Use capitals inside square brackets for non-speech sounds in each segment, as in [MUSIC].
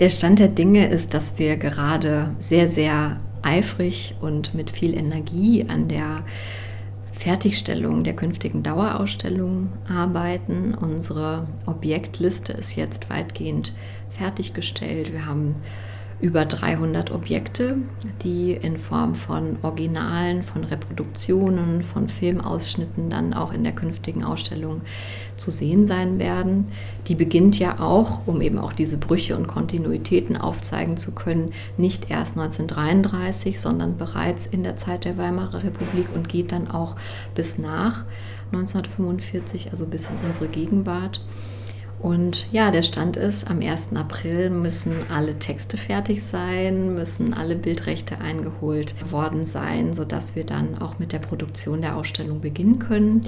Der Stand der Dinge ist, dass wir gerade sehr, sehr eifrig und mit viel Energie an der Fertigstellung der künftigen Dauerausstellung arbeiten. Unsere Objektliste ist jetzt weitgehend fertiggestellt. Wir haben über 300 Objekte, die in Form von Originalen, von Reproduktionen, von Filmausschnitten dann auch in der künftigen Ausstellung zu sehen sein werden. Die beginnt ja auch, um eben auch diese Brüche und Kontinuitäten aufzeigen zu können, nicht erst 1933, sondern bereits in der Zeit der Weimarer Republik und geht dann auch bis nach 1945, also bis in unsere Gegenwart. Und ja, der Stand ist, am 1. April müssen alle Texte fertig sein, müssen alle Bildrechte eingeholt worden sein, sodass wir dann auch mit der Produktion der Ausstellung beginnen können.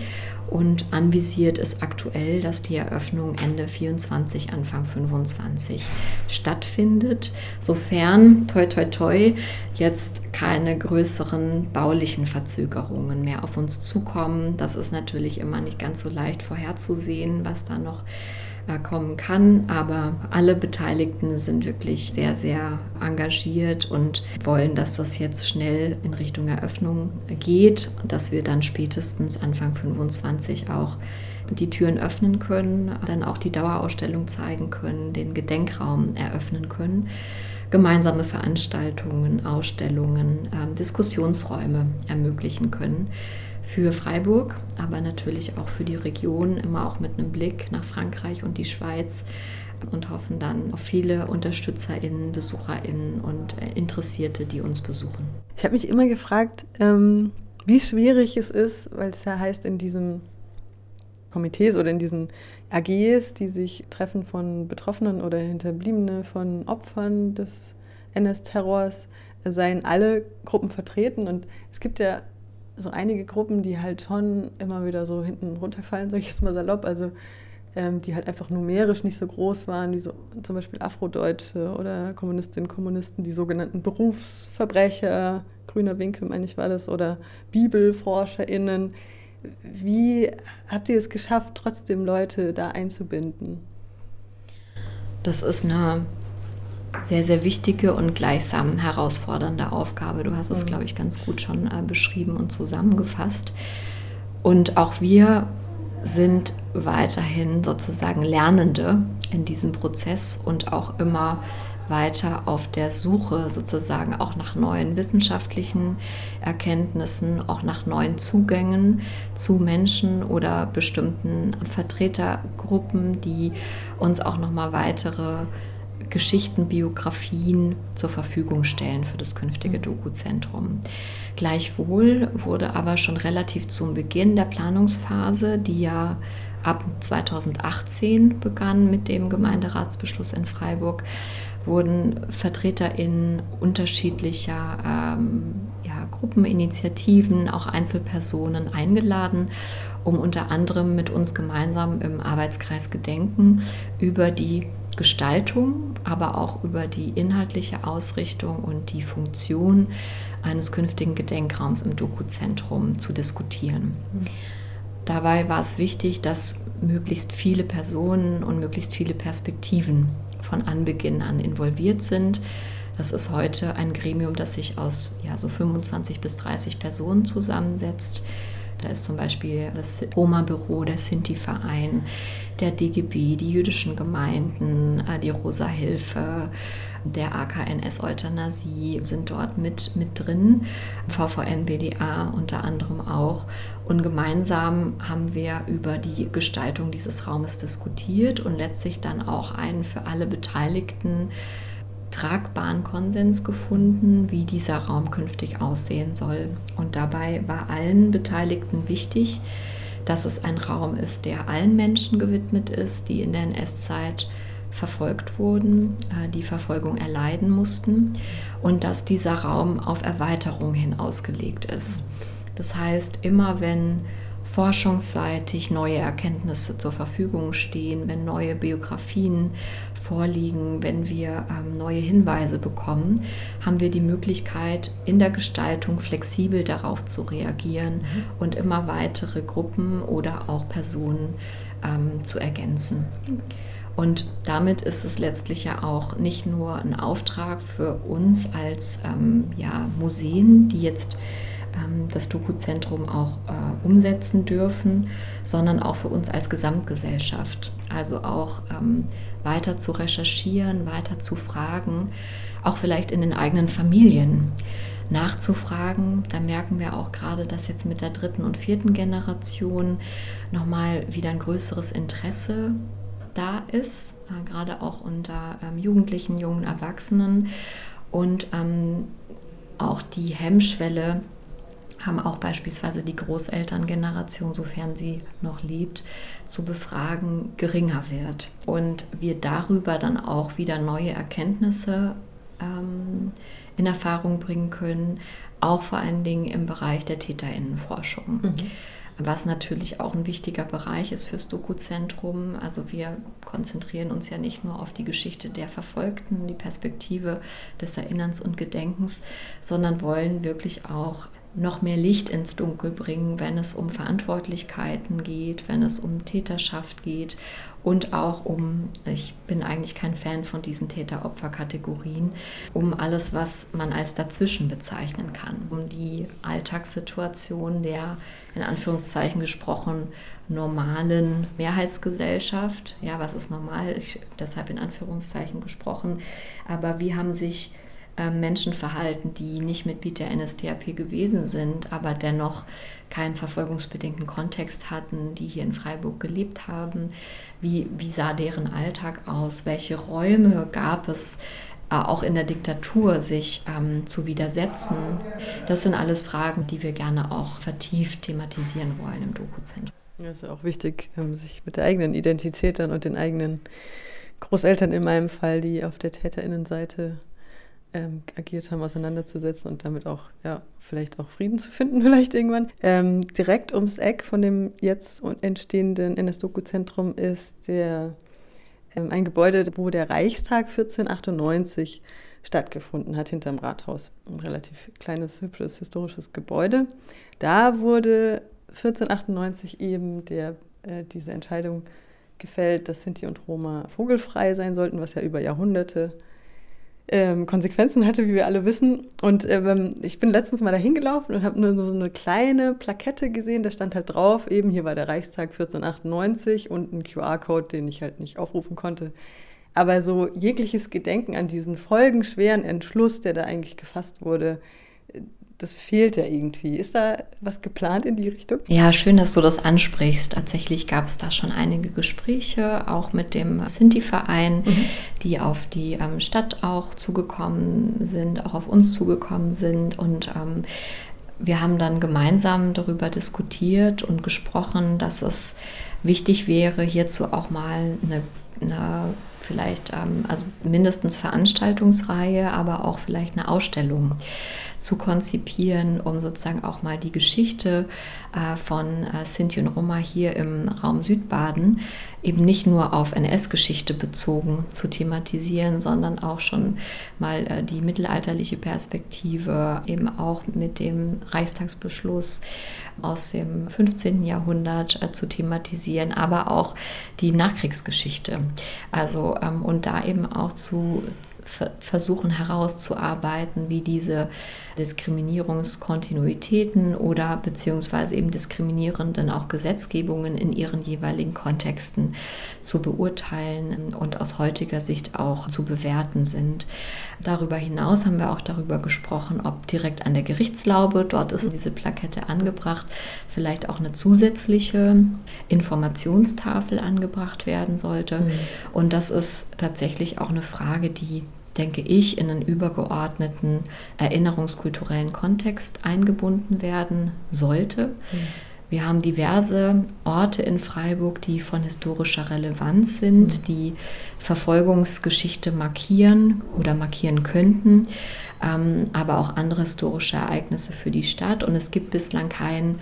Und anvisiert ist aktuell, dass die Eröffnung Ende 24, Anfang 25 stattfindet, sofern, toi toi toi, jetzt keine größeren baulichen Verzögerungen mehr auf uns zukommen. Das ist natürlich immer nicht ganz so leicht vorherzusehen, was da noch kommen kann. Aber alle Beteiligten sind wirklich sehr, sehr engagiert und wollen, dass das jetzt schnell in Richtung Eröffnung geht und dass wir dann spätestens Anfang 25 auch die Türen öffnen können, dann auch die Dauerausstellung zeigen können, den Gedenkraum eröffnen können gemeinsame Veranstaltungen, Ausstellungen, äh, Diskussionsräume ermöglichen können für Freiburg, aber natürlich auch für die Region, immer auch mit einem Blick nach Frankreich und die Schweiz und hoffen dann auf viele UnterstützerInnen, BesucherInnen und äh, Interessierte, die uns besuchen. Ich habe mich immer gefragt, ähm, wie schwierig es ist, weil es ja heißt, in diesen Komitees oder in diesen AGs, die sich treffen von Betroffenen oder Hinterbliebene von Opfern des NS-Terrors, seien alle Gruppen vertreten. Und es gibt ja so einige Gruppen, die halt schon immer wieder so hinten runterfallen, sage ich jetzt mal salopp. Also ähm, die halt einfach numerisch nicht so groß waren, wie so zum Beispiel Afrodeutsche oder Kommunistinnen, Kommunisten, die sogenannten Berufsverbrecher, grüner Winkel, meine ich, war das, oder BibelforscherInnen. Wie habt ihr es geschafft, trotzdem Leute da einzubinden? Das ist eine sehr, sehr wichtige und gleichsam herausfordernde Aufgabe. Du hast es, mhm. glaube ich, ganz gut schon äh, beschrieben und zusammengefasst. Und auch wir sind weiterhin sozusagen Lernende in diesem Prozess und auch immer weiter auf der Suche sozusagen auch nach neuen wissenschaftlichen Erkenntnissen, auch nach neuen Zugängen zu Menschen oder bestimmten Vertretergruppen, die uns auch noch mal weitere Geschichten, Biografien zur Verfügung stellen für das künftige mhm. Dokuzentrum. Gleichwohl wurde aber schon relativ zum Beginn der Planungsphase, die ja ab 2018 begann mit dem Gemeinderatsbeschluss in Freiburg, wurden VertreterInnen unterschiedlicher ähm, ja, Gruppeninitiativen, auch Einzelpersonen eingeladen, um unter anderem mit uns gemeinsam im Arbeitskreis Gedenken über die Gestaltung, aber auch über die inhaltliche Ausrichtung und die Funktion eines künftigen Gedenkraums im Dokuzentrum zu diskutieren. Dabei war es wichtig, dass möglichst viele Personen und möglichst viele Perspektiven von Anbeginn an involviert sind. Das ist heute ein Gremium, das sich aus ja, so 25 bis 30 Personen zusammensetzt. Da ist zum Beispiel das Roma-Büro, der Sinti-Verein, der DGB, die jüdischen Gemeinden, äh, die Rosa Hilfe, der AKNS Euthanasie sind dort mit, mit drin, VVN BDA unter anderem auch. Und gemeinsam haben wir über die Gestaltung dieses Raumes diskutiert und letztlich dann auch einen für alle Beteiligten tragbaren Konsens gefunden, wie dieser Raum künftig aussehen soll. Und dabei war allen Beteiligten wichtig, dass es ein Raum ist, der allen Menschen gewidmet ist, die in der NS-Zeit verfolgt wurden, äh, die Verfolgung erleiden mussten und dass dieser Raum auf Erweiterung hin ausgelegt ist. Das heißt, immer wenn forschungsseitig neue Erkenntnisse zur Verfügung stehen, wenn neue Biografien vorliegen, wenn wir ähm, neue Hinweise bekommen, haben wir die Möglichkeit, in der Gestaltung flexibel darauf zu reagieren mhm. und immer weitere Gruppen oder auch Personen ähm, zu ergänzen. Und damit ist es letztlich ja auch nicht nur ein Auftrag für uns als ähm, ja, Museen, die jetzt ähm, das Dokuzentrum auch äh, umsetzen dürfen, sondern auch für uns als Gesamtgesellschaft. Also auch ähm, weiter zu recherchieren, weiter zu fragen, auch vielleicht in den eigenen Familien nachzufragen. Da merken wir auch gerade, dass jetzt mit der dritten und vierten Generation nochmal wieder ein größeres Interesse da ist, äh, gerade auch unter ähm, Jugendlichen, jungen Erwachsenen und ähm, auch die Hemmschwelle haben auch beispielsweise die Großelterngeneration, sofern sie noch lebt, zu befragen, geringer wird. Und wir darüber dann auch wieder neue Erkenntnisse ähm, in Erfahrung bringen können, auch vor allen Dingen im Bereich der Täterinnenforschung. Mhm. Was natürlich auch ein wichtiger Bereich ist fürs Dokuzentrum. Also wir konzentrieren uns ja nicht nur auf die Geschichte der Verfolgten, die Perspektive des Erinnerns und Gedenkens, sondern wollen wirklich auch noch mehr Licht ins Dunkel bringen, wenn es um Verantwortlichkeiten geht, wenn es um Täterschaft geht und auch um, ich bin eigentlich kein Fan von diesen Täter-Opfer-Kategorien, um alles, was man als dazwischen bezeichnen kann, um die Alltagssituation der in Anführungszeichen gesprochen normalen Mehrheitsgesellschaft. Ja, was ist normal? Ich, deshalb in Anführungszeichen gesprochen. Aber wie haben sich Menschen verhalten, die nicht Mitglied der NSDAP gewesen sind, aber dennoch keinen verfolgungsbedingten Kontext hatten, die hier in Freiburg gelebt haben. Wie, wie sah deren Alltag aus? Welche Räume gab es äh, auch in der Diktatur sich ähm, zu widersetzen? Das sind alles Fragen, die wir gerne auch vertieft thematisieren wollen im Dokuzentrum. Ja, ist auch wichtig, ähm, sich mit der eigenen Identität dann und den eigenen Großeltern in meinem Fall, die auf der Täterinnenseite ähm, agiert haben, auseinanderzusetzen und damit auch, ja, vielleicht auch Frieden zu finden, [LAUGHS] vielleicht irgendwann. Ähm, direkt ums Eck von dem jetzt entstehenden NS-Doku-Zentrum ist der, ähm, ein Gebäude, wo der Reichstag 1498 stattgefunden hat, hinterm Rathaus. Ein relativ kleines, hübsches, historisches Gebäude. Da wurde 1498 eben der, äh, diese Entscheidung gefällt, dass Sinti und Roma vogelfrei sein sollten, was ja über Jahrhunderte ähm, Konsequenzen hatte, wie wir alle wissen. Und ähm, ich bin letztens mal dahin gelaufen und habe nur so eine kleine Plakette gesehen, da stand halt drauf, eben hier war der Reichstag 1498 und ein QR-Code, den ich halt nicht aufrufen konnte. Aber so jegliches Gedenken an diesen folgenschweren Entschluss, der da eigentlich gefasst wurde, das fehlt ja irgendwie. Ist da was geplant in die Richtung? Ja, schön, dass du das ansprichst. Tatsächlich gab es da schon einige Gespräche, auch mit dem Sinti-Verein, mhm. die auf die ähm, Stadt auch zugekommen sind, auch auf uns zugekommen sind. Und ähm, wir haben dann gemeinsam darüber diskutiert und gesprochen, dass es wichtig wäre, hierzu auch mal eine, eine vielleicht, ähm, also mindestens Veranstaltungsreihe, aber auch vielleicht eine Ausstellung zu konzipieren, um sozusagen auch mal die Geschichte äh, von äh, Sinti und Roma hier im Raum Südbaden eben nicht nur auf NS-Geschichte bezogen zu thematisieren, sondern auch schon mal äh, die mittelalterliche Perspektive, eben auch mit dem Reichstagsbeschluss aus dem 15. Jahrhundert äh, zu thematisieren, aber auch die Nachkriegsgeschichte. Also und da eben auch zu versuchen herauszuarbeiten, wie diese Diskriminierungskontinuitäten oder beziehungsweise eben diskriminierenden auch Gesetzgebungen in ihren jeweiligen Kontexten zu beurteilen und aus heutiger Sicht auch zu bewerten sind. Darüber hinaus haben wir auch darüber gesprochen, ob direkt an der Gerichtslaube, dort ist diese Plakette angebracht, vielleicht auch eine zusätzliche Informationstafel angebracht werden sollte. Mhm. Und das ist tatsächlich auch eine Frage, die denke ich, in einen übergeordneten erinnerungskulturellen Kontext eingebunden werden sollte. Mhm. Wir haben diverse Orte in Freiburg, die von historischer Relevanz sind, mhm. die Verfolgungsgeschichte markieren oder markieren könnten, ähm, aber auch andere historische Ereignisse für die Stadt. Und es gibt bislang kein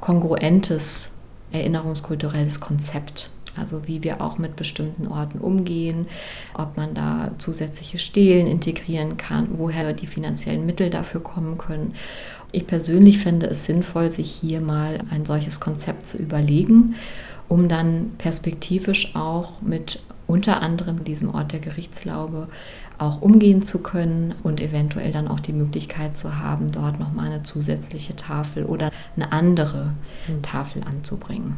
kongruentes erinnerungskulturelles Konzept. Also wie wir auch mit bestimmten Orten umgehen, ob man da zusätzliche Stelen integrieren kann, woher die finanziellen Mittel dafür kommen können. Ich persönlich finde es sinnvoll, sich hier mal ein solches Konzept zu überlegen, um dann perspektivisch auch mit unter anderem diesem Ort der Gerichtslaube auch umgehen zu können und eventuell dann auch die Möglichkeit zu haben, dort nochmal eine zusätzliche Tafel oder eine andere mhm. Tafel anzubringen.